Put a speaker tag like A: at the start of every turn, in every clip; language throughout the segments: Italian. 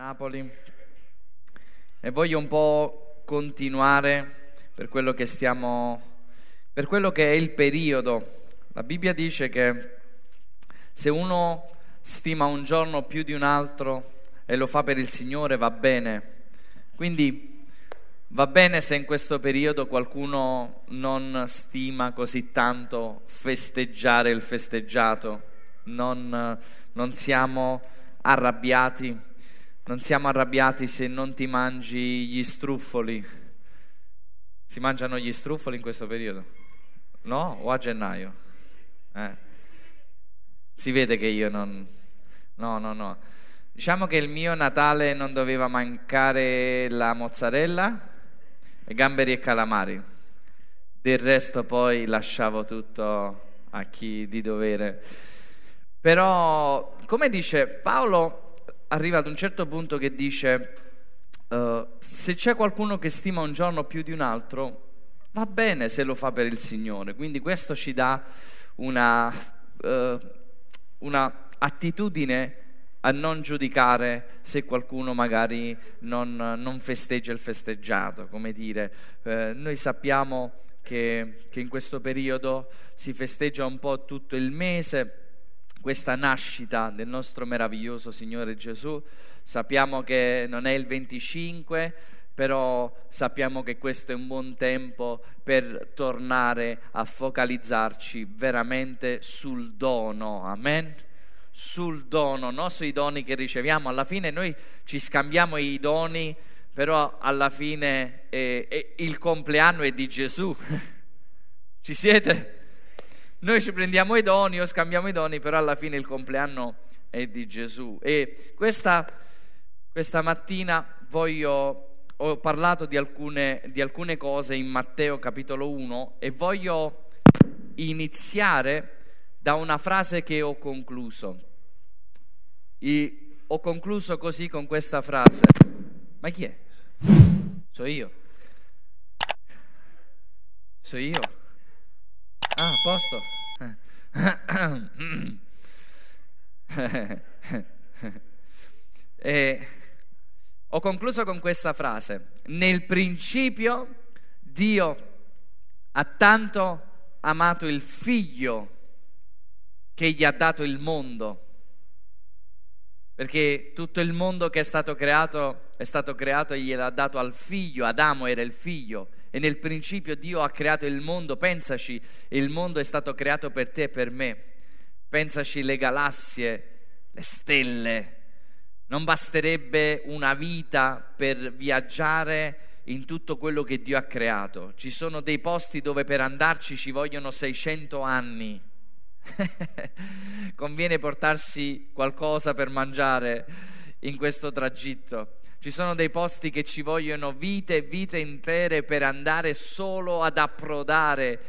A: Napoli e voglio un po' continuare per quello che stiamo per quello che è il periodo. La Bibbia dice che se uno stima un giorno più di un altro e lo fa per il Signore va bene. Quindi va bene se in questo periodo qualcuno non stima così tanto festeggiare il festeggiato, non, non siamo arrabbiati non siamo arrabbiati se non ti mangi gli struffoli. Si mangiano gli struffoli in questo periodo? No? O a gennaio? Eh. Si vede che io non... No, no, no. Diciamo che il mio Natale non doveva mancare la mozzarella, e gamberi e calamari. Del resto poi lasciavo tutto a chi di dovere. Però, come dice Paolo, arriva ad un certo punto che dice, uh, se c'è qualcuno che stima un giorno più di un altro, va bene se lo fa per il Signore. Quindi questo ci dà una, uh, una attitudine a non giudicare se qualcuno magari non, non festeggia il festeggiato, come dire, eh, noi sappiamo che, che in questo periodo si festeggia un po' tutto il mese, questa nascita del nostro meraviglioso Signore Gesù. Sappiamo che non è il 25, però sappiamo che questo è un buon tempo per tornare a focalizzarci veramente sul dono. Amen sul dono, non sui doni che riceviamo. Alla fine noi ci scambiamo i doni, però alla fine eh, eh, il compleanno è di Gesù. ci siete? Noi ci prendiamo i doni o scambiamo i doni, però alla fine il compleanno è di Gesù. E questa, questa mattina voglio, ho parlato di alcune, di alcune cose in Matteo capitolo 1 e voglio iniziare da una frase che ho concluso. E ho concluso così con questa frase. Ma chi è? So io. So io. Posto. e ho concluso con questa frase. Nel principio Dio ha tanto amato il figlio che gli ha dato il mondo. Perché tutto il mondo che è stato creato è stato creato e gliel'ha dato al figlio, Adamo era il figlio e nel principio Dio ha creato il mondo, pensaci, il mondo è stato creato per te e per me. Pensaci le galassie, le stelle. Non basterebbe una vita per viaggiare in tutto quello che Dio ha creato. Ci sono dei posti dove per andarci ci vogliono 600 anni. Conviene portarsi qualcosa per mangiare in questo tragitto. Ci sono dei posti che ci vogliono vite e vite intere per andare solo ad approdare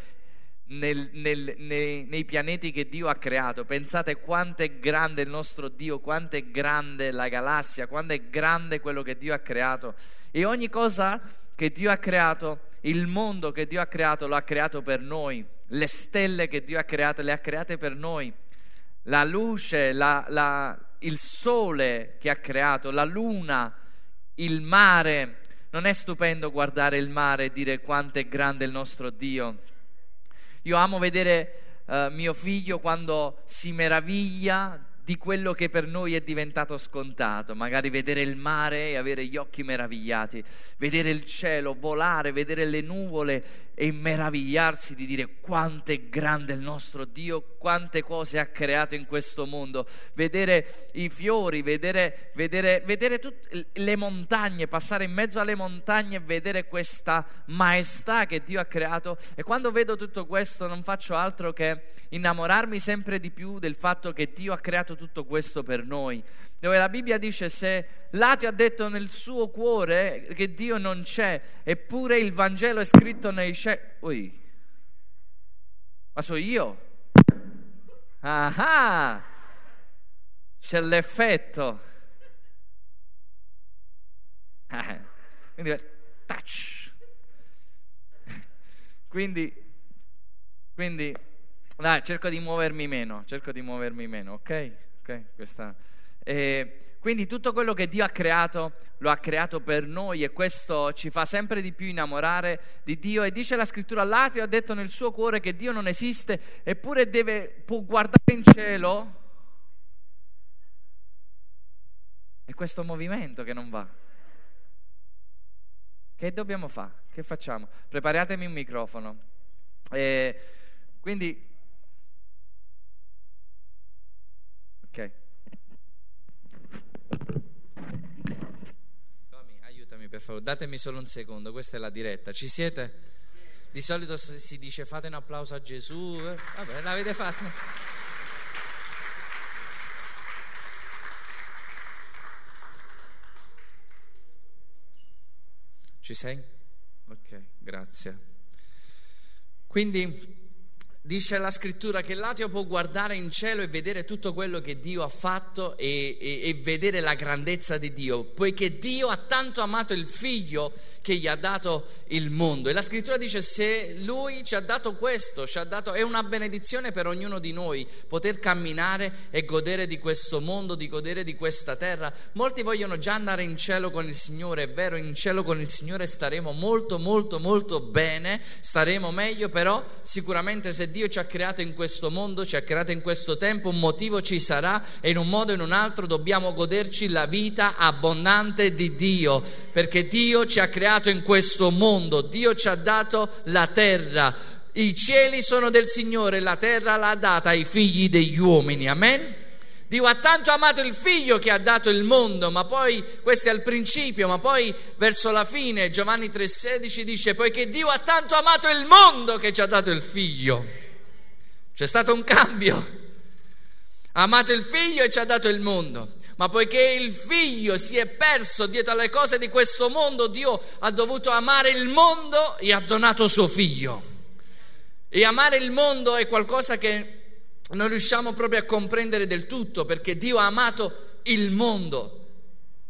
A: nel, nel, nei, nei, pianeti che Dio ha creato. Pensate quanto è grande il nostro Dio, quanto è grande la galassia, quanto è grande quello che Dio ha creato. E ogni cosa che Dio ha creato, il mondo che Dio ha creato, lo ha creato per noi. Le stelle che Dio ha creato, le ha create per noi. La luce, la, la, il sole che ha creato, la luna, il mare. Non è stupendo guardare il mare e dire quanto è grande il nostro Dio. Io amo vedere uh, mio figlio quando si meraviglia di quello che per noi è diventato scontato, magari vedere il mare e avere gli occhi meravigliati, vedere il cielo, volare, vedere le nuvole e meravigliarsi di dire quanto è grande il nostro Dio, quante cose ha creato in questo mondo, vedere i fiori, vedere, vedere, vedere tutte le montagne, passare in mezzo alle montagne e vedere questa maestà che Dio ha creato. E quando vedo tutto questo non faccio altro che innamorarmi sempre di più del fatto che Dio ha creato tutto questo per noi, dove la Bibbia dice se l'ateo ha detto nel suo cuore che Dio non c'è, eppure il Vangelo è scritto nei cieli. Ui, ma so io. Ah, c'è l'effetto. Ah, quindi, touch. Quindi, quindi, dai, cerco di muovermi meno, cerco di muovermi meno, ok? Ok, questa... E Quindi tutto quello che Dio ha creato lo ha creato per noi e questo ci fa sempre di più innamorare di Dio. E dice la scrittura, l'ateo ha detto nel suo cuore che Dio non esiste, eppure deve, può guardare in cielo. È questo movimento che non va. Che dobbiamo fare? Che facciamo? Preparatemi un microfono. E quindi, ok. Tommy, aiutami per favore, datemi solo un secondo, questa è la diretta. Ci siete? Di solito si dice fate un applauso a Gesù, vabbè, l'avete fatto. Ci sei? Ok, grazie. Quindi Dice la scrittura che l'ateo può guardare in cielo e vedere tutto quello che Dio ha fatto e, e, e, vedere la grandezza di Dio, poiché Dio ha tanto amato il figlio che gli ha dato il mondo. E la scrittura dice se lui ci ha dato questo, ci ha dato, è una benedizione per ognuno di noi poter camminare e godere di questo mondo, di godere di questa terra. Molti vogliono già andare in cielo con il Signore, è vero, in cielo con il Signore staremo molto, molto, molto bene, staremo meglio, però sicuramente se Dio ci ha creato in questo mondo, ci ha creato in questo tempo, un motivo ci sarà e in un modo o in un altro dobbiamo goderci la vita abbondante di Dio, perché Dio ci ha creato in questo mondo, Dio ci ha dato la terra. I cieli sono del Signore, la terra l'ha data ai figli degli uomini. Amen. Dio ha tanto amato il figlio che ha dato il mondo, ma poi, questo è al principio, ma poi verso la fine Giovanni 3,16 dice, poiché Dio ha tanto amato il mondo che ci ha dato il figlio. C'è stato un cambio. Ha amato il figlio e ci ha dato il mondo. Ma poiché il figlio si è perso dietro alle cose di questo mondo, Dio ha dovuto amare il mondo e ha donato suo figlio. E amare il mondo è qualcosa che non riusciamo proprio a comprendere del tutto, perché Dio ha amato il mondo.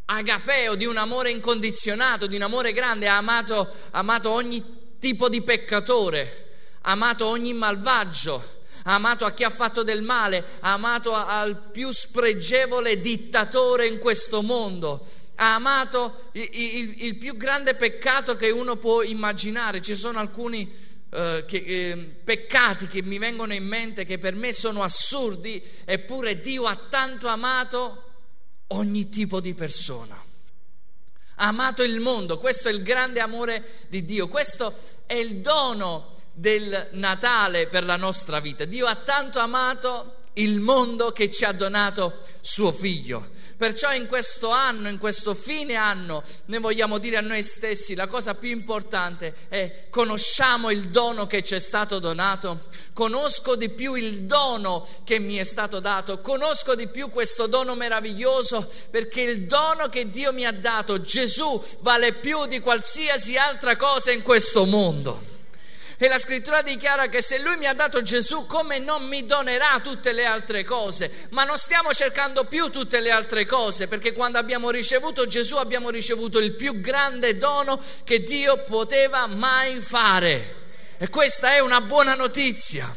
A: Agapeo di un amore incondizionato, di un amore grande, ha amato, amato ogni tipo di peccatore, ha amato ogni malvagio ha amato a chi ha fatto del male, ha amato al più spregevole dittatore in questo mondo, ha amato il, il, il più grande peccato che uno può immaginare. Ci sono alcuni eh, che, eh, peccati che mi vengono in mente che per me sono assurdi, eppure Dio ha tanto amato ogni tipo di persona. Ha amato il mondo, questo è il grande amore di Dio, questo è il dono del Natale per la nostra vita. Dio ha tanto amato il mondo che ci ha donato suo figlio. Perciò in questo anno, in questo fine anno, noi vogliamo dire a noi stessi la cosa più importante è conosciamo il dono che ci è stato donato, conosco di più il dono che mi è stato dato, conosco di più questo dono meraviglioso perché il dono che Dio mi ha dato, Gesù, vale più di qualsiasi altra cosa in questo mondo. E la scrittura dichiara che se lui mi ha dato Gesù, come non mi donerà tutte le altre cose? Ma non stiamo cercando più tutte le altre cose, perché quando abbiamo ricevuto Gesù abbiamo ricevuto il più grande dono che Dio poteva mai fare. E questa è una buona notizia.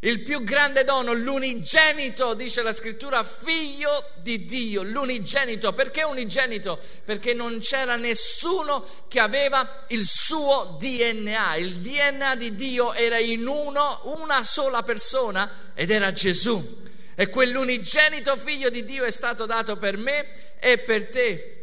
A: Il più grande dono, l'unigenito, dice la scrittura, figlio di Dio, l'unigenito. Perché unigenito? Perché non c'era nessuno che aveva il suo DNA. Il DNA di Dio era in uno, una sola persona ed era Gesù. E quell'unigenito figlio di Dio è stato dato per me e per te.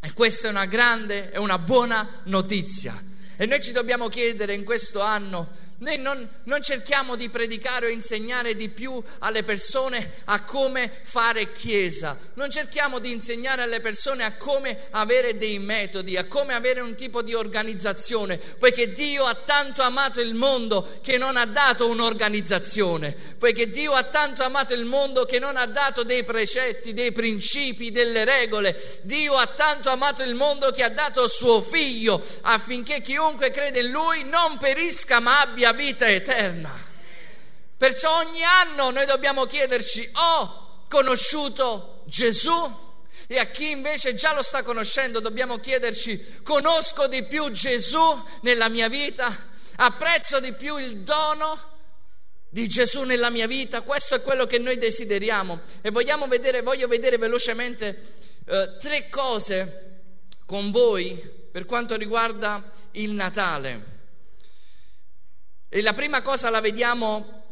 A: E questa è una grande e una buona notizia. E noi ci dobbiamo chiedere in questo anno noi non, non, cerchiamo di predicare o insegnare di più alle persone a come fare chiesa, non cerchiamo di insegnare alle persone a come avere dei metodi, a come avere un tipo di organizzazione, poiché Dio ha tanto amato il mondo che non ha dato un'organizzazione, poiché Dio ha tanto amato il mondo che non ha dato dei precetti, dei principi, delle regole. Dio ha tanto amato il mondo che ha dato suo figlio affinché chiunque crede in lui non perisca ma abbia abbia vita eterna. Perciò ogni anno noi dobbiamo chiederci, ho conosciuto Gesù? E a chi invece già lo sta conoscendo dobbiamo chiederci, conosco di più Gesù nella mia vita? Apprezzo di più il dono? di Gesù nella mia vita, questo è quello che noi desideriamo e vogliamo vedere, voglio vedere velocemente eh, tre cose con voi per quanto riguarda il Natale. E la prima cosa la vediamo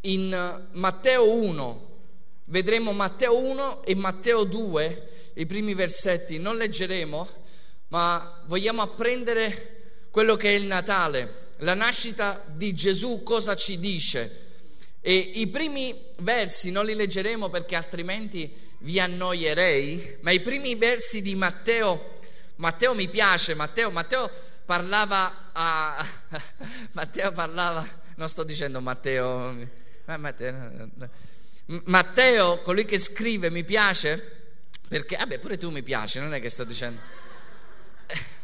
A: in Matteo 1, vedremo Matteo 1 e Matteo 2, i primi versetti, non leggeremo, ma vogliamo apprendere quello che è il Natale, la nascita di Gesù, cosa ci dice. E i primi versi non li leggeremo perché altrimenti vi annoierei, ma i primi versi di Matteo, Matteo mi piace, Matteo, Matteo parlava a... Matteo parlava, non sto dicendo Matteo, Matteo, Matteo, colui che scrive, mi piace, perché, vabbè, pure tu mi piaci, non è che sto dicendo...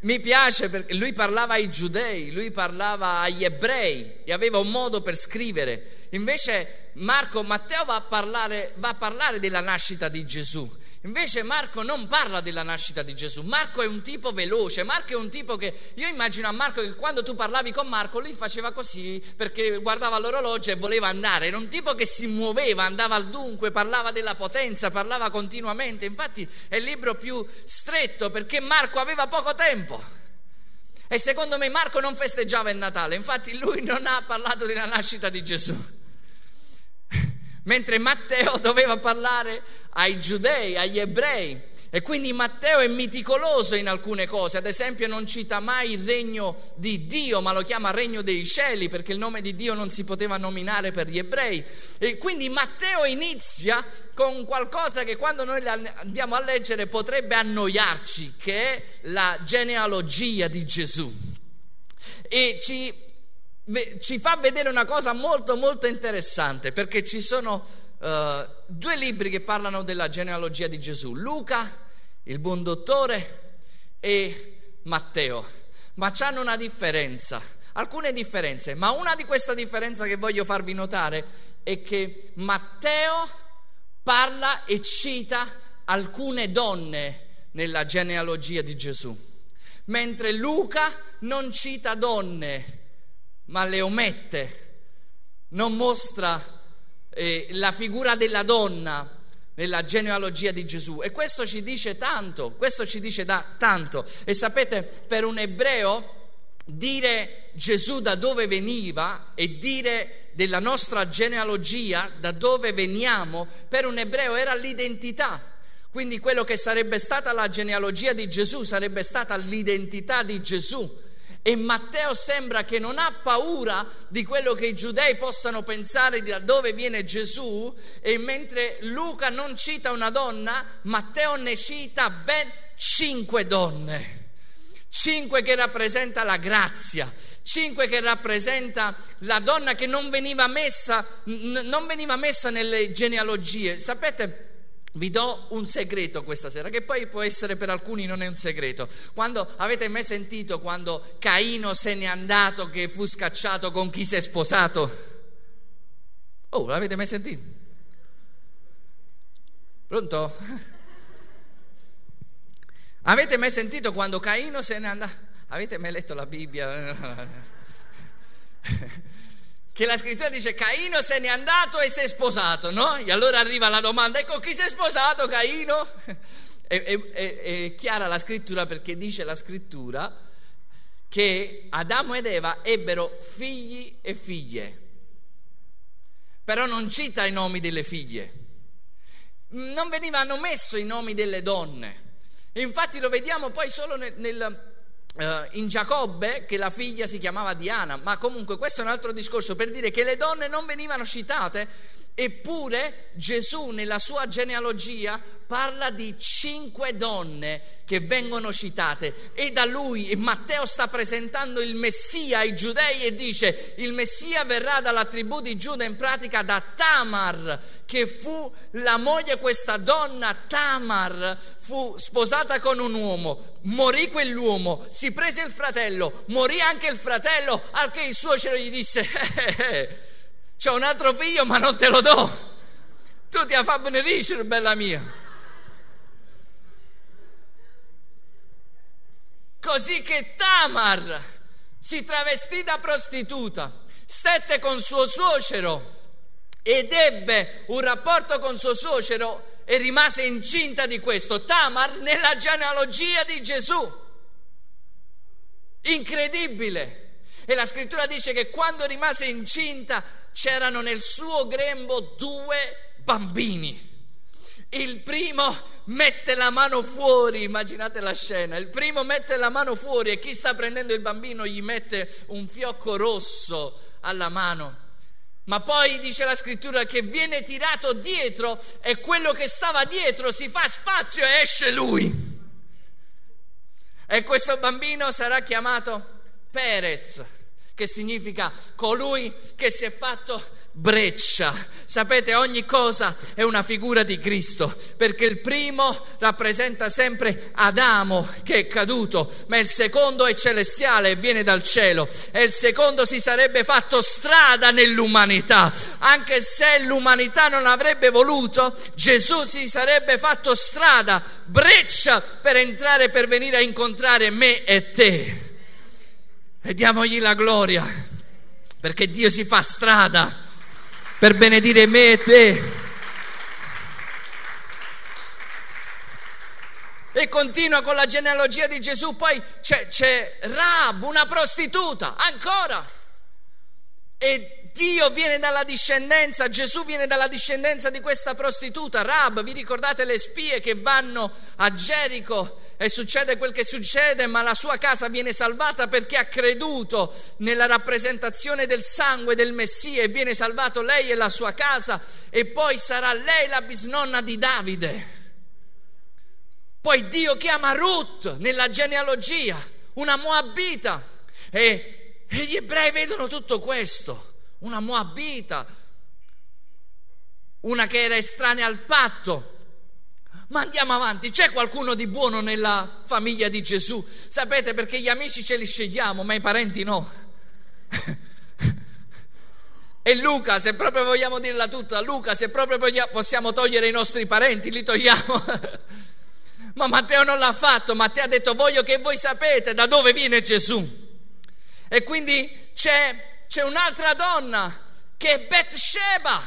A: Mi piace perché lui parlava ai giudei, lui parlava agli ebrei e aveva un modo per scrivere. Invece Marco, Matteo va a parlare, va a parlare della nascita di Gesù Invece Marco non parla della nascita di Gesù, Marco è un tipo veloce, Marco è un tipo che io immagino a Marco che quando tu parlavi con Marco lui faceva così perché guardava l'orologio e voleva andare, era un tipo che si muoveva, andava al dunque, parlava della potenza, parlava continuamente, infatti è il libro più stretto perché Marco aveva poco tempo. E secondo me Marco non festeggiava il Natale, infatti lui non ha parlato della nascita di Gesù mentre Matteo doveva parlare ai giudei, agli ebrei. E quindi Matteo è meticoloso in alcune cose, ad esempio non cita mai il regno di Dio, ma lo chiama regno dei cieli perché il nome di Dio non si poteva nominare per gli ebrei. E quindi Matteo inizia con qualcosa che quando noi andiamo a leggere potrebbe annoiarci, che è la genealogia di Gesù. E ci ci fa vedere una cosa molto molto interessante perché ci sono uh, due libri che parlano della genealogia di Gesù, Luca, il buon dottore e Matteo, ma hanno una differenza, alcune differenze, ma una di queste differenze che voglio farvi notare è che Matteo parla e cita alcune donne nella genealogia di Gesù, mentre Luca non cita donne ma le omette, non mostra eh, la figura della donna nella genealogia di Gesù. E questo ci dice tanto, questo ci dice da tanto. E sapete per un ebreo dire Gesù da dove veniva e dire della nostra genealogia da dove veniamo per un ebreo era l'identità. Quindi quello che sarebbe stata la genealogia di Gesù sarebbe stata l'identità di Gesù e Matteo sembra che non ha paura di quello che i giudei possano pensare da dove viene Gesù e mentre Luca non cita una donna, Matteo ne cita ben cinque donne. Cinque che rappresenta la grazia, cinque che rappresenta la donna che non veniva messa, non veniva messa nelle genealogie. Sapete, vi do un segreto questa sera, che poi può essere per alcuni non è un segreto. Quando avete mai sentito quando Caino se n'è andato che fu scacciato con chi si è sposato? Oh, l'avete mai sentito? Pronto? Avete mai sentito quando Caino se n'è andato? Avete mai letto la Bibbia? che la scrittura dice Caino se n'è andato e si è sposato, no? E allora arriva la domanda, ecco chi si è sposato Caino? È, è, è, chiara la scrittura perché dice la scrittura che Adamo ed Eva ebbero figli e figlie, però non cita i nomi delle figlie, non venivano messi i nomi delle donne, infatti lo vediamo poi solo nel, nel in Giacobbe che la figlia si chiamava Diana, ma comunque questo è un altro discorso per dire che le donne non venivano citate Eppure Gesù nella sua genealogia parla di cinque donne che vengono citate e da lui Matteo sta presentando il Messia ai giudei e dice il Messia verrà dalla tribù di Giuda in pratica da Tamar che fu la moglie questa donna Tamar fu sposata con un uomo morì quell'uomo si prese il fratello morì anche il fratello al che il suocero gli disse eh, eh, eh c'è un altro figlio ma non te lo do. Tu ti ha fatto benedicere, bella mia. Così che Tamar si travestì da prostituta, stette con suo suocero ed ebbe un rapporto con suo suocero e rimase incinta di questo. Tamar nella genealogia di Gesù. Incredibile. E la scrittura dice che quando rimase incinta c'erano nel suo grembo due bambini. Il primo mette la mano fuori, immaginate la scena, il primo mette la mano fuori e chi sta prendendo il bambino gli mette un fiocco rosso alla mano. Ma poi dice la scrittura che viene tirato dietro e quello che stava dietro si fa spazio e esce lui. E questo bambino sarà chiamato Perez, che significa colui che si è fatto breccia. Sapete, ogni cosa è una figura di Cristo, perché il primo rappresenta sempre Adamo che è caduto, ma il secondo è celestiale e viene dal cielo e il secondo si sarebbe fatto strada nell'umanità, anche se l'umanità non avrebbe voluto, Gesù si sarebbe fatto strada, breccia per entrare, per venire a incontrare me e te. E diamogli la gloria, perché Dio si fa strada per benedire me e te. E continua con la genealogia di Gesù, poi c'è, c'è Rab, una prostituta, ancora. E Dio viene dalla discendenza, Gesù viene dalla discendenza di questa prostituta, Rab, vi ricordate le spie che vanno a Gerico e succede quel che succede, ma la sua casa viene salvata perché ha creduto nella rappresentazione del sangue del Messia e viene salvato lei e la sua casa e poi sarà lei la bisnonna di Davide. Poi Dio chiama Ruth nella genealogia, una moabita e, e gli ebrei vedono tutto questo, una moabita, una che era estranea al patto ma andiamo avanti, c'è qualcuno di buono nella famiglia di Gesù? Sapete perché gli amici ce li scegliamo, ma i parenti no. e Luca, se proprio vogliamo dirla tutta, Luca, se proprio possiamo togliere i nostri parenti, li togliamo. ma Matteo non l'ha fatto, Matteo ha detto voglio che voi sapete da dove viene Gesù. E quindi c'è, c'è un'altra donna che è Betsheba,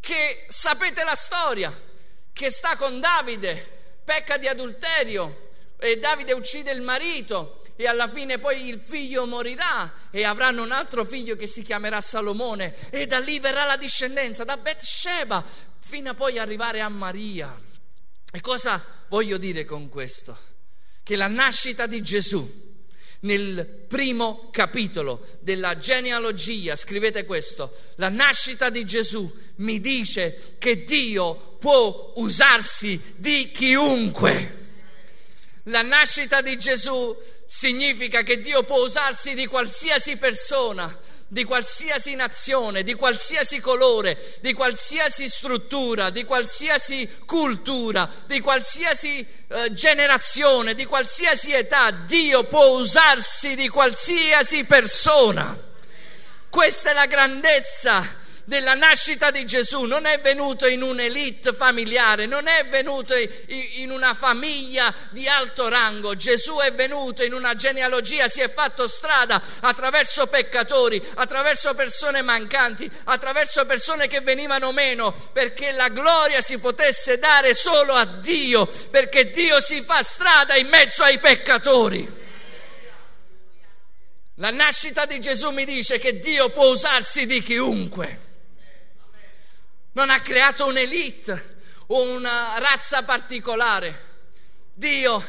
A: che sapete la storia che sta con Davide, pecca di adulterio e Davide uccide il marito e alla fine poi il figlio morirà e avranno un altro figlio che si chiamerà Salomone e da lì verrà la discendenza da Betsheba fino a poi arrivare a Maria. E cosa voglio dire con questo? Che la nascita di Gesù nel primo capitolo della genealogia, scrivete questo, la nascita di Gesù mi dice che Dio può usarsi di chiunque. La nascita di Gesù significa che Dio può usarsi di qualsiasi persona, di qualsiasi nazione, di qualsiasi colore, di qualsiasi struttura, di qualsiasi cultura, di qualsiasi eh, generazione, di qualsiasi età, Dio può usarsi di qualsiasi persona. Questa è la grandezza della nascita di Gesù non è venuto in un'elite familiare, non è venuto in una famiglia di alto rango, Gesù è venuto in una genealogia, si è fatto strada attraverso peccatori, attraverso persone mancanti, attraverso persone che venivano meno, perché la gloria si potesse dare solo a Dio, perché Dio si fa strada in mezzo ai peccatori. La nascita di Gesù mi dice che Dio può usarsi di chiunque non ha creato un'elite o una razza particolare. Dio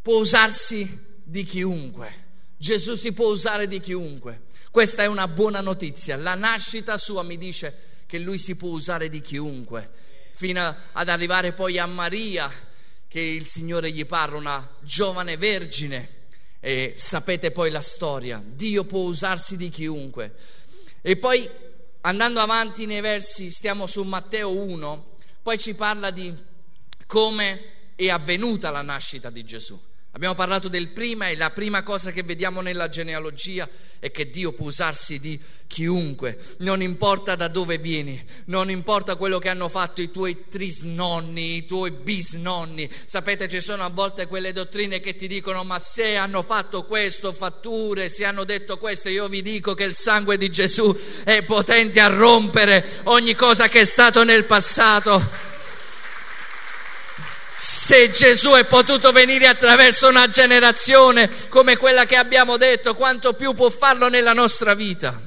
A: può usarsi di chiunque. Gesù si può usare di chiunque. Questa è una buona notizia. La nascita sua mi dice che lui si può usare di chiunque, fino ad arrivare poi a Maria, che il Signore gli parla, una giovane vergine. E sapete poi la storia. Dio può usarsi di chiunque. E poi andando avanti nei versi, stiamo su Matteo 1, poi ci parla di come è avvenuta la nascita di Gesù. Abbiamo parlato del prima e la prima cosa che vediamo nella genealogia è che Dio può usarsi di chiunque, non importa da dove vieni, non importa quello che hanno fatto i tuoi trisnonni, i tuoi bisnonni. Sapete, ci sono a volte quelle dottrine che ti dicono ma se hanno fatto questo, fatture, se hanno detto questo, io vi dico che il sangue di Gesù è potente a rompere ogni cosa che è stato nel passato se Gesù è potuto venire attraverso una generazione come quella che abbiamo detto, quanto più può farlo nella nostra vita.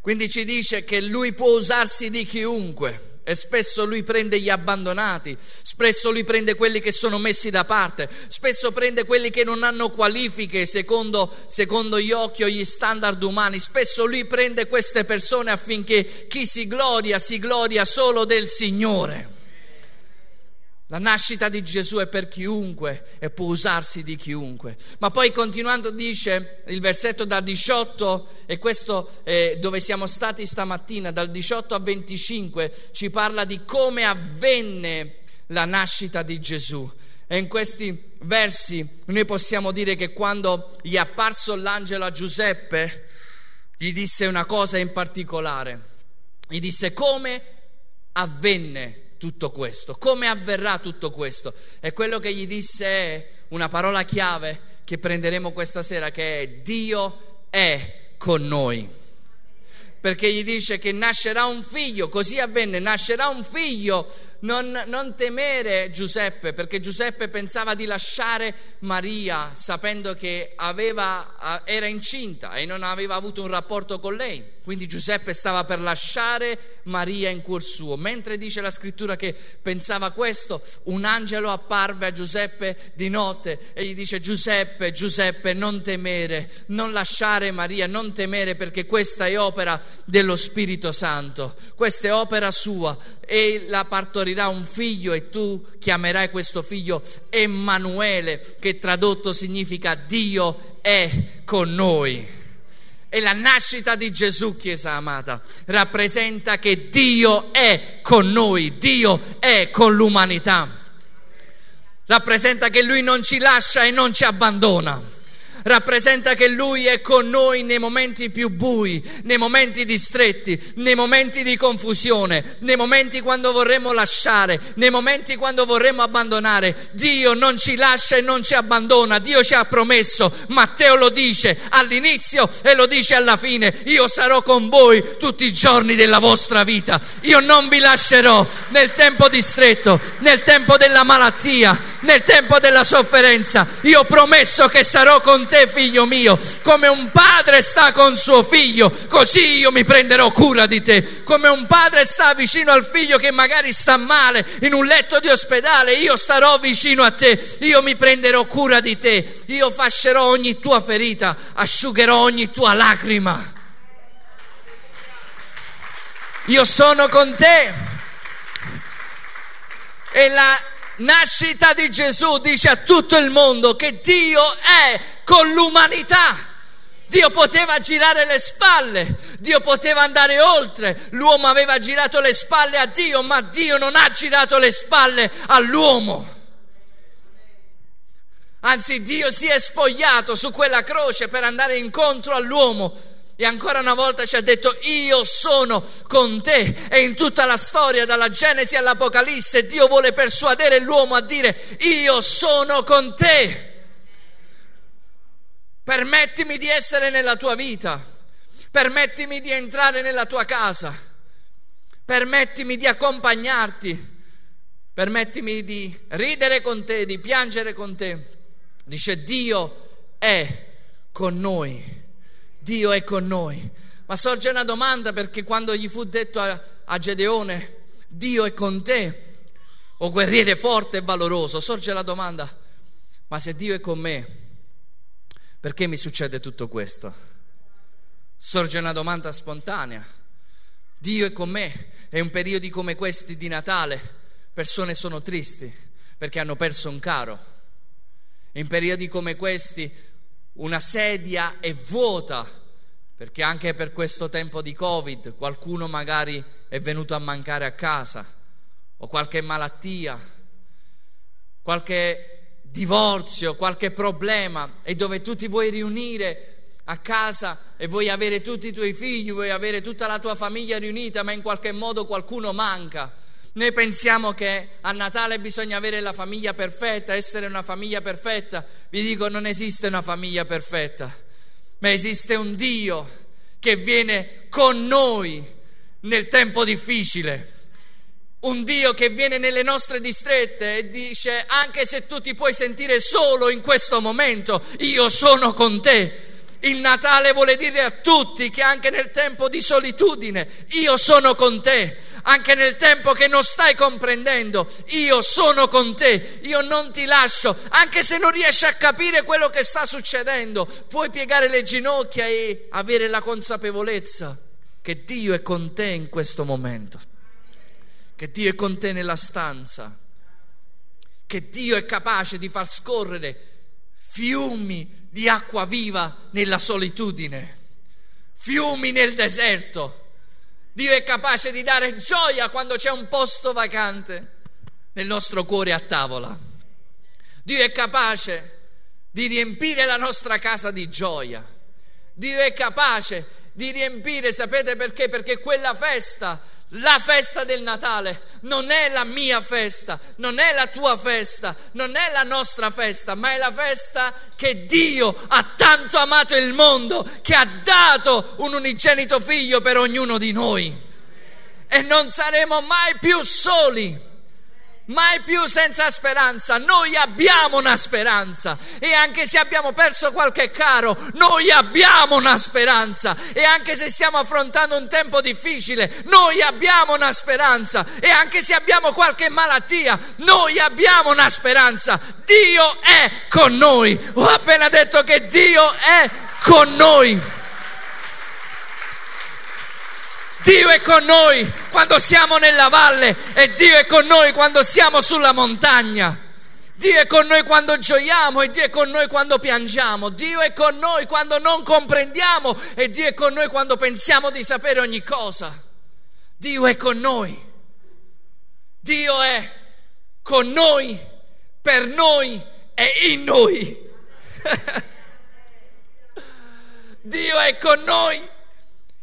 A: Quindi ci dice che lui può usarsi di chiunque. E spesso lui prende gli abbandonati, spesso lui prende quelli che sono messi da parte, spesso prende quelli che non hanno qualifiche secondo, secondo gli occhi o gli standard umani, spesso lui prende queste persone affinché chi si gloria si gloria solo del Signore. La nascita di Gesù è per chiunque e può usarsi di chiunque. Ma poi continuando dice il versetto da 18, e questo è dove siamo stati stamattina, dal 18 a 25, ci parla di come avvenne la nascita di Gesù. E in questi versi noi possiamo dire che quando gli è apparso l'angelo a Giuseppe, gli disse una cosa in particolare. Gli disse come avvenne tutto questo? Come avverrà tutto questo? E quello che gli disse è una parola chiave che prenderemo questa sera che è Dio è con noi. Perché gli dice che nascerà un figlio, così avvenne, nascerà un figlio non, non, temere Giuseppe, perché Giuseppe pensava di lasciare Maria sapendo che aveva, era incinta e non aveva avuto un rapporto con lei. Quindi Giuseppe stava per lasciare Maria in cuor suo. Mentre dice la scrittura che pensava questo, un angelo apparve a Giuseppe di notte e gli dice Giuseppe, Giuseppe, non temere, non lasciare Maria, non temere perché questa è opera dello Spirito Santo, questa è opera sua e la partorirà un figlio e tu chiamerai questo figlio Emanuele, che tradotto significa Dio è con noi. E la nascita di Gesù, Chiesa amata, rappresenta che Dio è con noi, Dio è con l'umanità. Rappresenta che Lui non ci lascia e non ci abbandona rappresenta che Lui è con noi nei momenti più bui, nei momenti di stretti, nei momenti di confusione, nei momenti quando vorremmo lasciare, nei momenti quando vorremmo abbandonare. Dio non ci lascia e non ci abbandona, Dio ci ha promesso, Matteo lo dice all'inizio e lo dice alla fine, io sarò con voi tutti i giorni della vostra vita, io non vi lascerò nel tempo di stretto, nel tempo della malattia, nel tempo della sofferenza, io ho promesso che sarò con te te, figlio mio, come un padre sta con suo figlio, così io mi prenderò cura di te. Come un padre sta vicino al figlio che magari sta male in un letto di ospedale, io starò vicino a te, io mi prenderò cura di te, io fascerò ogni tua ferita, asciugherò ogni tua lacrima. Io sono con te. E la nascita di Gesù dice a tutto il mondo che Dio è con l'umanità. Dio poteva girare le spalle, Dio poteva andare oltre, l'uomo aveva girato le spalle a Dio, ma Dio non ha girato le spalle all'uomo. Anzi, Dio si è spogliato su quella croce per andare incontro all'uomo e ancora una volta ci ha detto io sono con te e in tutta la storia dalla Genesi all'Apocalisse Dio vuole persuadere l'uomo a dire io sono con te. Permettimi di essere nella tua vita, permettimi di entrare nella tua casa, permettimi di accompagnarti, permettimi di ridere con te, di piangere con te. Dice Dio è con noi. Dio è con noi. Ma sorge una domanda perché quando gli fu detto a, a Gedeone, Dio è con te, o guerriere forte e valoroso, sorge la domanda, ma se Dio è con me, perché mi succede tutto questo? Sorge una domanda spontanea. Dio è con me e in periodi come questi di Natale persone sono tristi perché hanno perso un caro. In periodi come questi una sedia è vuota, perché anche per questo tempo di Covid qualcuno magari è venuto a mancare a casa, o qualche malattia, qualche divorzio, qualche problema e dove tu ti vuoi riunire a casa e vuoi avere tutti i tuoi figli, vuoi avere tutta la tua famiglia riunita, ma in qualche modo qualcuno manca. Noi pensiamo che a Natale bisogna avere la famiglia perfetta, essere una famiglia perfetta. Vi dico, non esiste una famiglia perfetta, ma esiste un Dio che viene con noi nel tempo difficile un Dio che viene nelle nostre distrette e dice anche se tu ti puoi sentire solo in questo momento, io sono con te. Il Natale vuole dire a tutti che anche nel tempo di solitudine io sono con te, anche nel tempo che non stai comprendendo, io sono con te, io non ti lascio, anche se non riesci a capire quello che sta succedendo, puoi piegare le ginocchia e avere la consapevolezza che Dio è con te in questo momento che Dio è con te nella stanza, che Dio è capace di far scorrere fiumi di acqua viva nella solitudine, fiumi nel deserto. Dio è capace di dare gioia quando c'è un posto vacante nel nostro cuore a tavola. Dio è capace di riempire la nostra casa di gioia. Dio è capace di riempire, sapete perché? Perché quella festa la festa del Natale non è la mia festa, non è la tua festa, non è la nostra festa, ma è la festa che Dio ha tanto amato il mondo che ha dato un unigenito figlio per ognuno di noi. E non saremo mai più soli mai più senza speranza. Noi abbiamo una speranza e anche se abbiamo perso qualche caro, noi abbiamo una speranza e anche se stiamo affrontando un tempo difficile, noi abbiamo una speranza e anche se abbiamo qualche malattia, noi abbiamo una speranza. Dio è con noi. Ho appena detto che Dio è con noi. Dio è con noi quando siamo nella valle e Dio è con noi quando siamo sulla montagna. Dio è con noi quando gioiamo e Dio è con noi quando piangiamo. Dio è con noi quando non comprendiamo e Dio è con noi quando pensiamo di sapere ogni cosa. Dio è con noi. Dio è con noi, per noi e in noi. Dio è con noi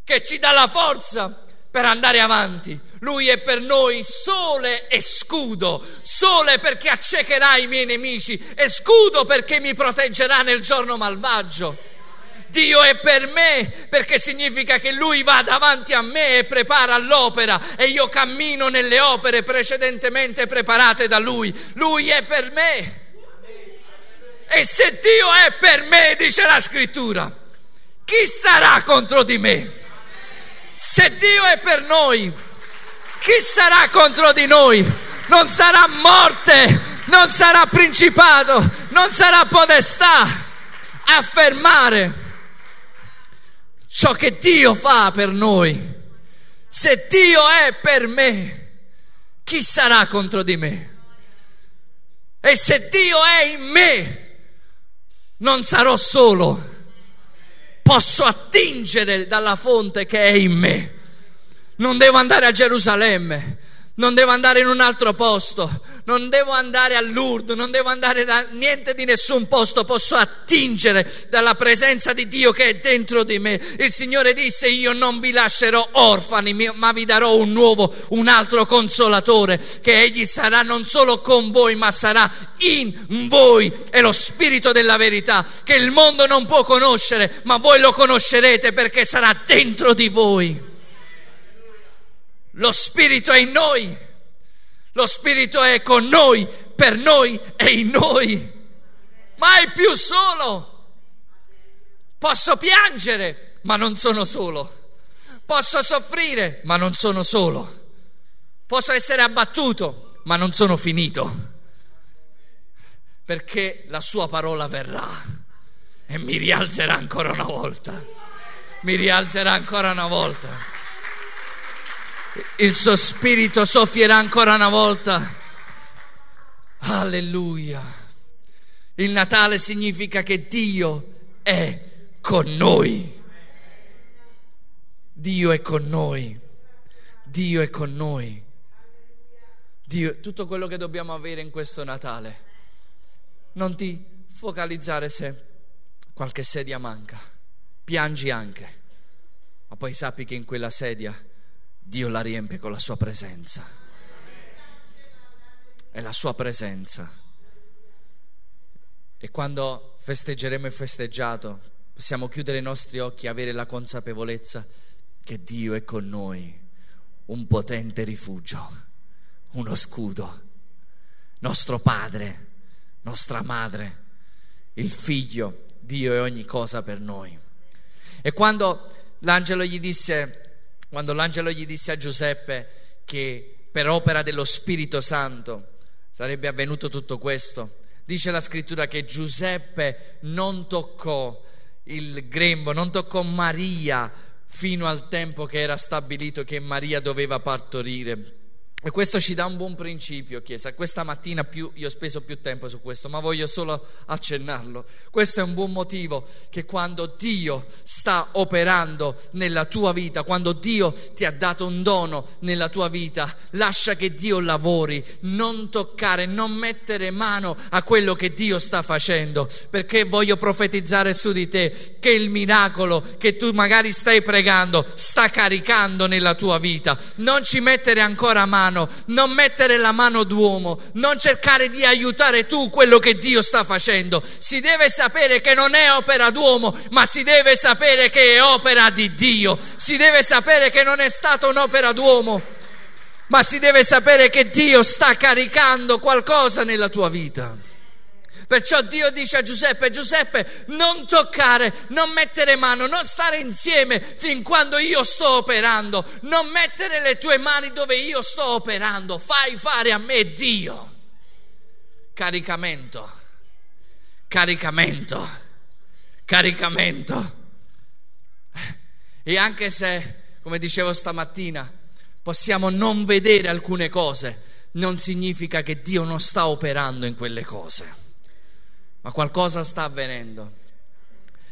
A: che ci dà la forza per andare avanti. Lui è per noi sole e scudo, sole perché accecherà i miei nemici e scudo perché mi proteggerà nel giorno malvagio. Dio è per me perché significa che Lui va davanti a me e prepara l'opera e io cammino nelle opere precedentemente preparate da Lui. Lui è per me. E se Dio è per me, dice la scrittura, chi sarà contro di me? Se Dio è per noi, chi sarà contro di noi? Non sarà morte, non sarà principato, non sarà podestà a fermare ciò che Dio fa per noi. Se Dio è per me, chi sarà contro di me? E se Dio è in me, non sarò solo posso attingere dalla fonte che è in me. Non devo andare a Gerusalemme, non devo andare in un altro posto, non devo andare a Lourdes, non devo andare da niente di nessun posto, posso attingere dalla presenza di Dio che è dentro di me. Il Signore disse: Io non vi lascerò orfani, ma vi darò un nuovo, un altro consolatore, che egli sarà non solo con voi, ma sarà in voi. È lo spirito della verità che il mondo non può conoscere, ma voi lo conoscerete perché sarà dentro di voi. Lo Spirito è in noi, lo Spirito è con noi, per noi e in noi. Mai più solo. Posso piangere, ma non sono solo. Posso soffrire, ma non sono solo. Posso essere abbattuto, ma non sono finito. Perché la sua parola verrà e mi rialzerà ancora una volta. Mi rialzerà ancora una volta il suo spirito soffierà ancora una volta. Alleluia. Il Natale significa che Dio è con noi. Dio è con noi. Dio è con noi. Dio, tutto quello che dobbiamo avere in questo Natale non ti focalizzare se qualche sedia manca, piangi anche, ma poi sappi che in quella sedia Dio la riempie con la sua presenza. È la sua presenza. E quando festeggeremo il festeggiato, possiamo chiudere i nostri occhi e avere la consapevolezza che Dio è con noi, un potente rifugio, uno scudo, nostro Padre, nostra Madre, il Figlio, Dio è ogni cosa per noi. E quando l'angelo gli disse, quando l'angelo gli disse a Giuseppe che per opera dello Spirito Santo sarebbe avvenuto tutto questo, dice la scrittura che Giuseppe non toccò il grembo, non toccò Maria fino al tempo che era stabilito che Maria doveva partorire. E questo ci dà un buon principio, Chiesa. Questa mattina più, io ho speso più tempo su questo, ma voglio solo accennarlo. Questo è un buon motivo che quando Dio sta operando nella tua vita, quando Dio ti ha dato un dono nella tua vita, lascia che Dio lavori, non toccare, non mettere mano a quello che Dio sta facendo, perché voglio profetizzare su di te che il miracolo che tu magari stai pregando sta caricando nella tua vita. Non ci mettere ancora mano mano, non mettere la mano d'uomo, non cercare di aiutare tu quello che Dio sta facendo. Si deve sapere che non è opera d'uomo, ma si deve sapere che è opera di Dio. Si deve sapere che non è stata un'opera d'uomo, ma si deve sapere che Dio sta caricando qualcosa nella tua vita. Perciò Dio dice a Giuseppe, Giuseppe, non toccare, non mettere mano, non stare insieme fin quando io sto operando, non mettere le tue mani dove io sto operando, fai fare a me Dio. Caricamento, caricamento, caricamento. E anche se, come dicevo stamattina, possiamo non vedere alcune cose, non significa che Dio non sta operando in quelle cose ma qualcosa sta avvenendo.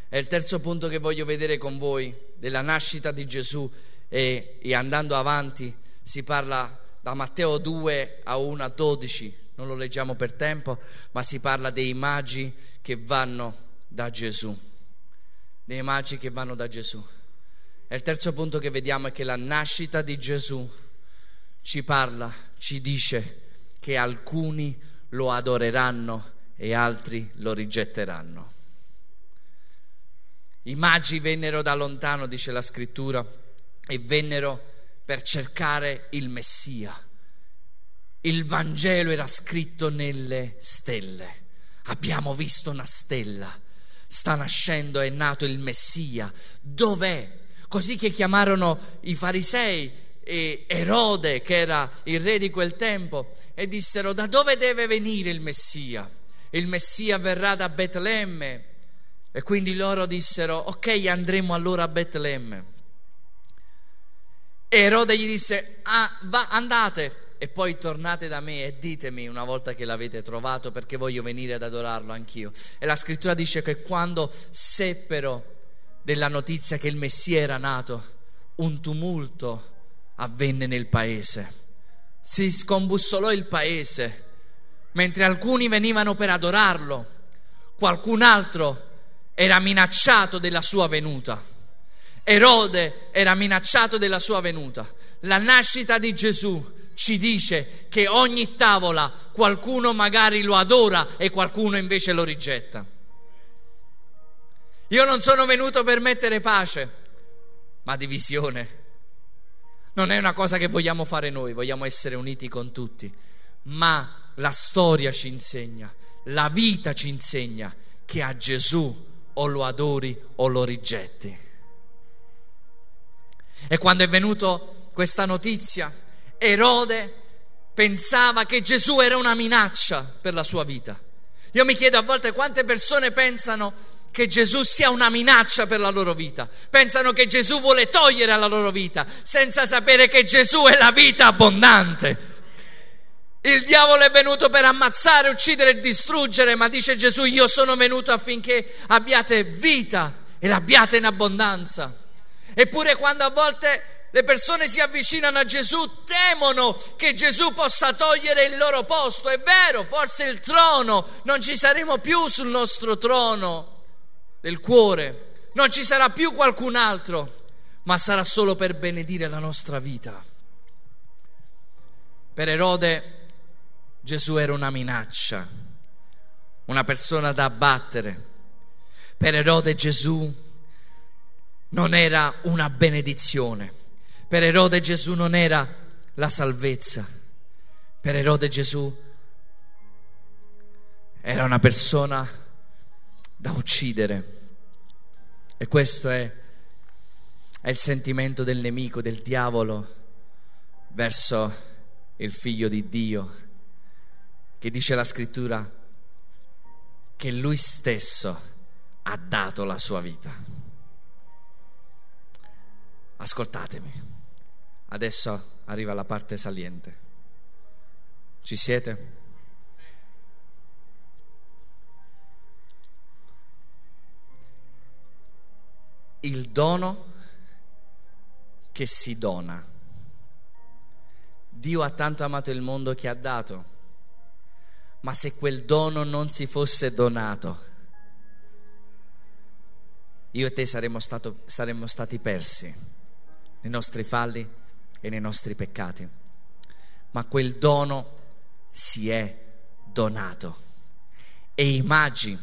A: È il terzo punto che voglio vedere con voi, della nascita di Gesù e, e andando avanti si parla da Matteo 2 a 1 a 12, non lo leggiamo per tempo, ma si parla dei magi che vanno da Gesù, dei magi che vanno da Gesù. E il terzo punto che vediamo è che la nascita di Gesù ci parla, ci dice che alcuni lo adoreranno e altri lo rigetteranno. I magi vennero da lontano, dice la scrittura, e vennero per cercare il Messia. Il Vangelo era scritto nelle stelle. Abbiamo visto una stella. Sta nascendo, è nato il Messia. Dov'è? Così che chiamarono i farisei e Erode, che era il re di quel tempo, e dissero: Da dove deve venire il Messia? Il Messia verrà da Betlemme. E quindi loro dissero, ok, andremo allora a Betlemme. E Erode gli disse, ah, va, andate e poi tornate da me e ditemi una volta che l'avete trovato perché voglio venire ad adorarlo anch'io. E la scrittura dice che quando seppero della notizia che il Messia era nato, un tumulto avvenne nel paese. Si scombussolò il paese mentre alcuni venivano per adorarlo, qualcun altro era minacciato della sua venuta. Erode era minacciato della sua venuta. La nascita di Gesù ci dice che ogni tavola qualcuno magari lo adora e qualcuno invece lo rigetta. Io non sono venuto per mettere pace, ma divisione. Non è una cosa che vogliamo fare noi, vogliamo essere uniti con tutti, ma la storia ci insegna, la vita ci insegna che a Gesù o lo adori o lo rigetti. E quando è venuta questa notizia, Erode pensava che Gesù era una minaccia per la sua vita. Io mi chiedo a volte quante persone pensano che Gesù sia una minaccia per la loro vita, pensano che Gesù vuole togliere la loro vita, senza sapere che Gesù è la vita abbondante. Il diavolo è venuto per ammazzare, uccidere e distruggere, ma dice Gesù, io sono venuto affinché abbiate vita e l'abbiate in abbondanza. Eppure quando a volte le persone si avvicinano a Gesù, temono che Gesù possa togliere il loro posto. È vero, forse il trono, non ci saremo più sul nostro trono del cuore, non ci sarà più qualcun altro, ma sarà solo per benedire la nostra vita. Per Erode Gesù era una minaccia, una persona da abbattere. Per Erode Gesù non era una benedizione. Per Erode Gesù non era la salvezza. Per Erode Gesù era una persona da uccidere. E questo è, è il sentimento del nemico, del diavolo verso il figlio di Dio, che dice la scrittura che lui stesso ha dato la sua vita. Ascoltatemi. Adesso arriva la parte saliente. Ci siete? Il dono che si dona. Dio ha tanto amato il mondo che ha dato, ma se quel dono non si fosse donato, io e te saremmo, stato, saremmo stati persi nei nostri falli e nei nostri peccati, ma quel dono si è donato. E i magi,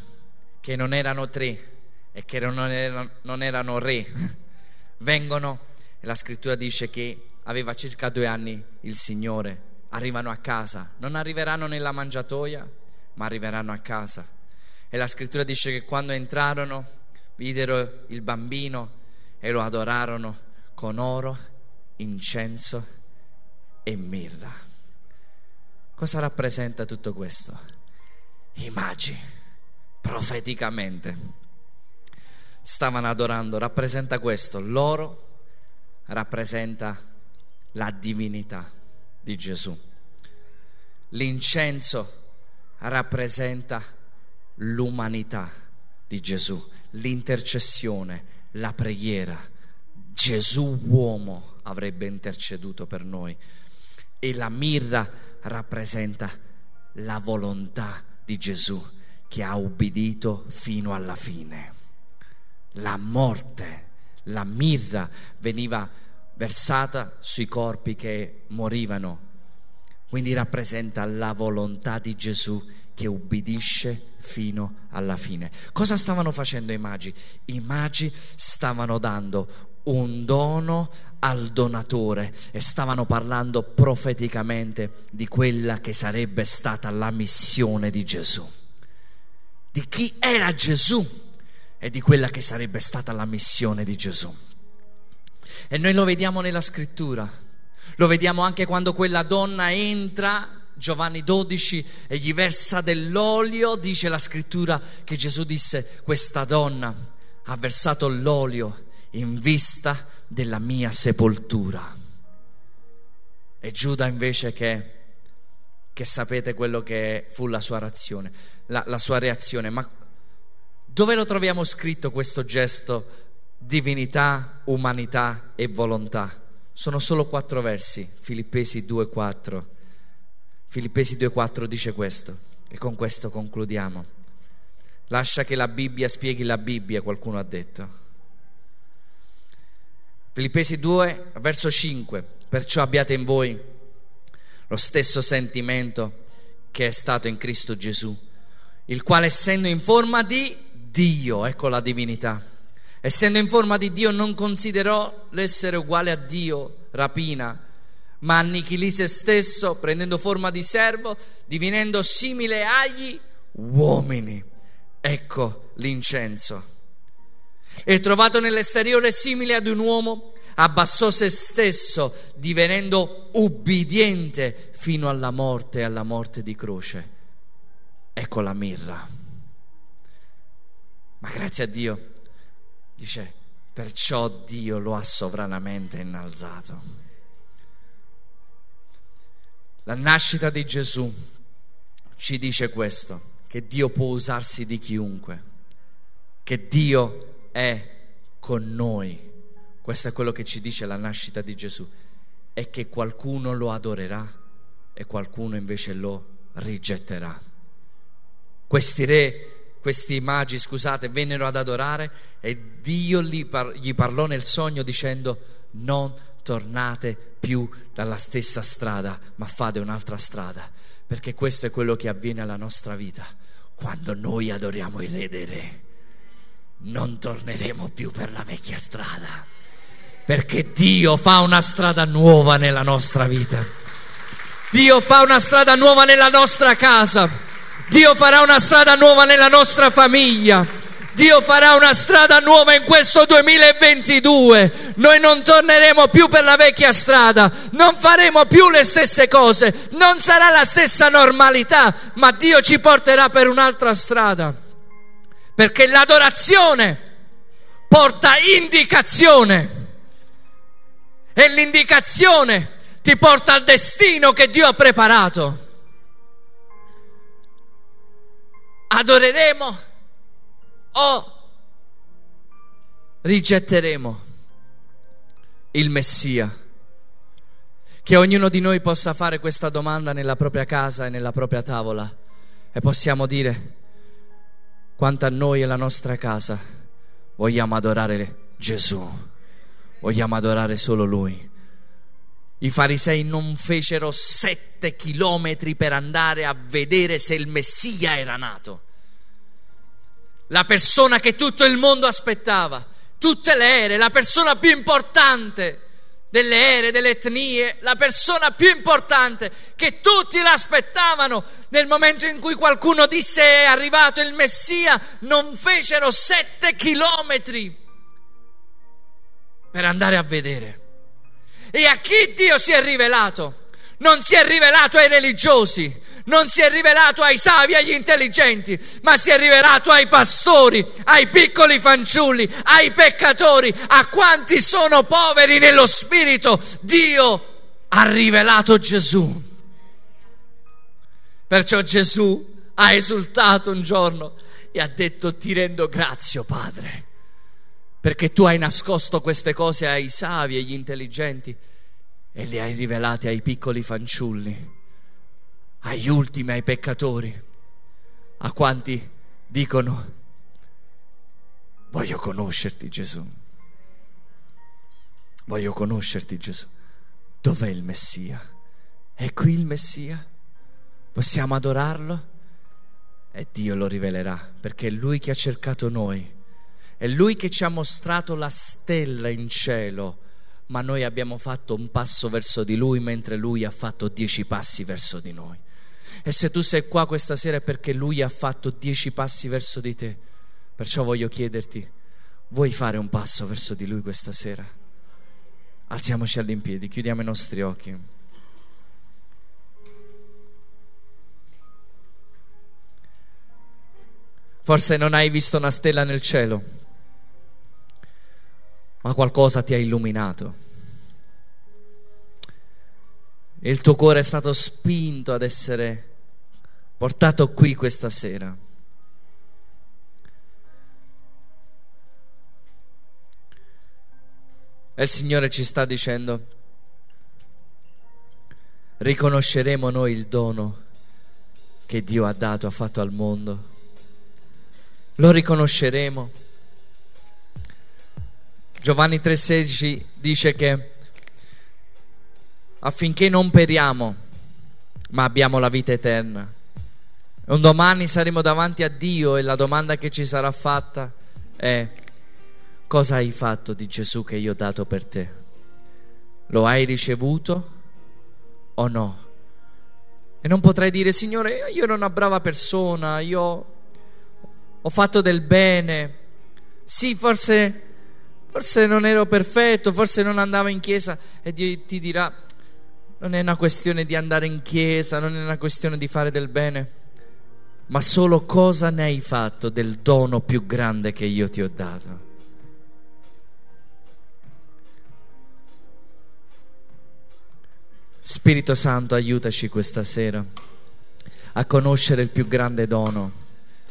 A: che non erano tre e che non erano, non erano re, vengono e la scrittura dice che aveva circa due anni il Signore, arrivano a casa, non arriveranno nella mangiatoia, ma arriveranno a casa. E la scrittura dice che quando entrarono, videro il bambino e lo adorarono con oro incenso e mirra. Cosa rappresenta tutto questo? I magi, profeticamente, stavano adorando, rappresenta questo, l'oro rappresenta la divinità di Gesù, l'incenso rappresenta l'umanità di Gesù, l'intercessione, la preghiera, Gesù uomo avrebbe interceduto per noi. E la mirra rappresenta la volontà di Gesù che ha ubbidito fino alla fine. La morte, la mirra veniva versata sui corpi che morivano, quindi rappresenta la volontà di Gesù che ubbidisce fino alla fine. Cosa stavano facendo i magi? I magi stavano dando un dono al donatore e stavano parlando profeticamente di quella che sarebbe stata la missione di Gesù, di chi era Gesù e di quella che sarebbe stata la missione di Gesù. E noi lo vediamo nella scrittura, lo vediamo anche quando quella donna entra Giovanni 12 e gli versa dell'olio, dice la scrittura che Gesù disse questa donna ha versato l'olio in vista della mia sepoltura. E Giuda invece che, che sapete quello che fu la sua reazione, la, la sua reazione, ma dove lo troviamo scritto questo gesto divinità, umanità e volontà? Sono solo quattro versi, Filippesi 2,4. Filippesi 2,4 dice questo e con questo concludiamo. Lascia che la Bibbia spieghi la Bibbia, qualcuno ha detto. Filippesi 2, verso 5, perciò abbiate in voi lo stesso sentimento che è stato in Cristo Gesù, il quale essendo in forma di Dio, ecco la divinità, essendo in forma di Dio non considerò l'essere uguale a Dio rapina, ma annichilì se stesso prendendo forma di servo, divenendo simile agli uomini. Ecco l'incenso e trovato nell'esteriore simile ad un uomo, abbassò se stesso, divenendo ubbidiente fino alla morte e alla morte di croce. Ecco la mirra. Ma grazie a Dio, dice, perciò Dio lo ha sovranamente innalzato. La nascita di Gesù ci dice questo, che Dio può usarsi di chiunque, che Dio è con noi Questo è quello che ci dice la nascita di Gesù. È che qualcuno lo adorerà e qualcuno invece lo rigetterà. Questi re questi magi, scusate, vennero ad adorare e Dio gli, par- gli parlò nel sogno dicendo non tornate più dalla stessa strada, ma fate un'altra strada, perché questo è quello che avviene alla nostra vita. Quando noi adoriamo il Re dei Re, non torneremo più per la vecchia strada, perché Dio fa una strada nuova nella nostra vita. Dio fa una strada nuova nella nostra casa. Dio farà una strada nuova nella nostra famiglia. Dio farà una strada nuova in questo 2022. Noi non torneremo più per la vecchia strada, non faremo più le stesse cose, non sarà la stessa normalità, ma Dio ci porterà per un'altra strada. Perché l'adorazione porta indicazione e l'indicazione ti porta al destino che Dio ha preparato. Adoreremo o rigetteremo il Messia? Che ognuno di noi possa fare questa domanda nella propria casa e nella propria tavola e possiamo dire quanto a noi e la nostra casa vogliamo adorare Gesù, vogliamo adorare solo Lui. I farisei non fecero sette chilometri per andare a vedere se il Messia era nato. La persona che tutto il mondo aspettava, tutte le ere, la persona più importante delle ere, delle etnie, la persona più importante che tutti l'aspettavano nel momento in cui qualcuno disse è arrivato il Messia, non fecero sette chilometri per andare a vedere. E a chi Dio si è rivelato? Non si è rivelato ai religiosi, non si è rivelato ai savi, agli intelligenti, ma si è rivelato ai pastori, ai piccoli fanciulli, ai peccatori, a quanti sono poveri nello spirito. Dio ha rivelato Gesù. Perciò Gesù ha esultato un giorno e ha detto ti rendo grazie, Padre perché tu hai nascosto queste cose ai savi, agli intelligenti e le hai rivelate ai piccoli fanciulli, agli ultimi, ai peccatori, a quanti dicono voglio conoscerti Gesù, voglio conoscerti Gesù. Dov'è il Messia? È qui il Messia? Possiamo adorarlo? E Dio lo rivelerà, perché è Lui che ha cercato noi è Lui che ci ha mostrato la stella in cielo, ma noi abbiamo fatto un passo verso di Lui mentre Lui ha fatto dieci passi verso di noi. E se tu sei qua questa sera è perché Lui ha fatto dieci passi verso di te. Perciò voglio chiederti, vuoi fare un passo verso di Lui questa sera? Alziamoci all'impiedi, chiudiamo i nostri occhi. Forse non hai visto una stella nel cielo ma qualcosa ti ha illuminato. Il tuo cuore è stato spinto ad essere portato qui questa sera. E il Signore ci sta dicendo, riconosceremo noi il dono che Dio ha dato, ha fatto al mondo. Lo riconosceremo Giovanni 3:16 dice che affinché non periamo, ma abbiamo la vita eterna. Un domani saremo davanti a Dio e la domanda che ci sarà fatta è cosa hai fatto di Gesù che io ho dato per te? Lo hai ricevuto o no? E non potrai dire, Signore, io ero una brava persona, io ho fatto del bene. Sì, forse Forse non ero perfetto, forse non andavo in chiesa e Dio ti dirà, non è una questione di andare in chiesa, non è una questione di fare del bene, ma solo cosa ne hai fatto del dono più grande che io ti ho dato. Spirito Santo, aiutaci questa sera a conoscere il più grande dono,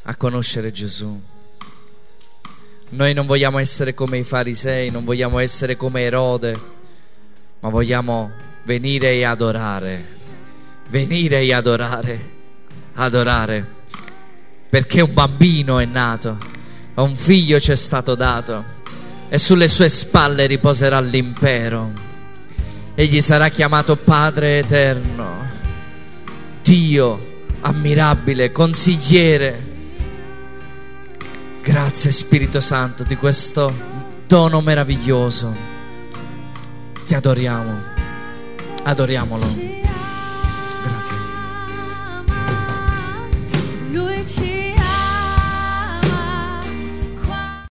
A: a conoscere Gesù Noi non vogliamo essere come i farisei, non vogliamo essere come Erode, ma vogliamo venire e adorare, venire e adorare, adorare, perché un bambino è nato, un figlio ci è stato dato e sulle sue spalle riposerà l'impero. Egli sarà chiamato Padre Eterno, Dio ammirabile, consigliere Grazie Spirito Santo di questo dono meraviglioso. Ti adoriamo. Adoriamolo. Grazie.
B: Ci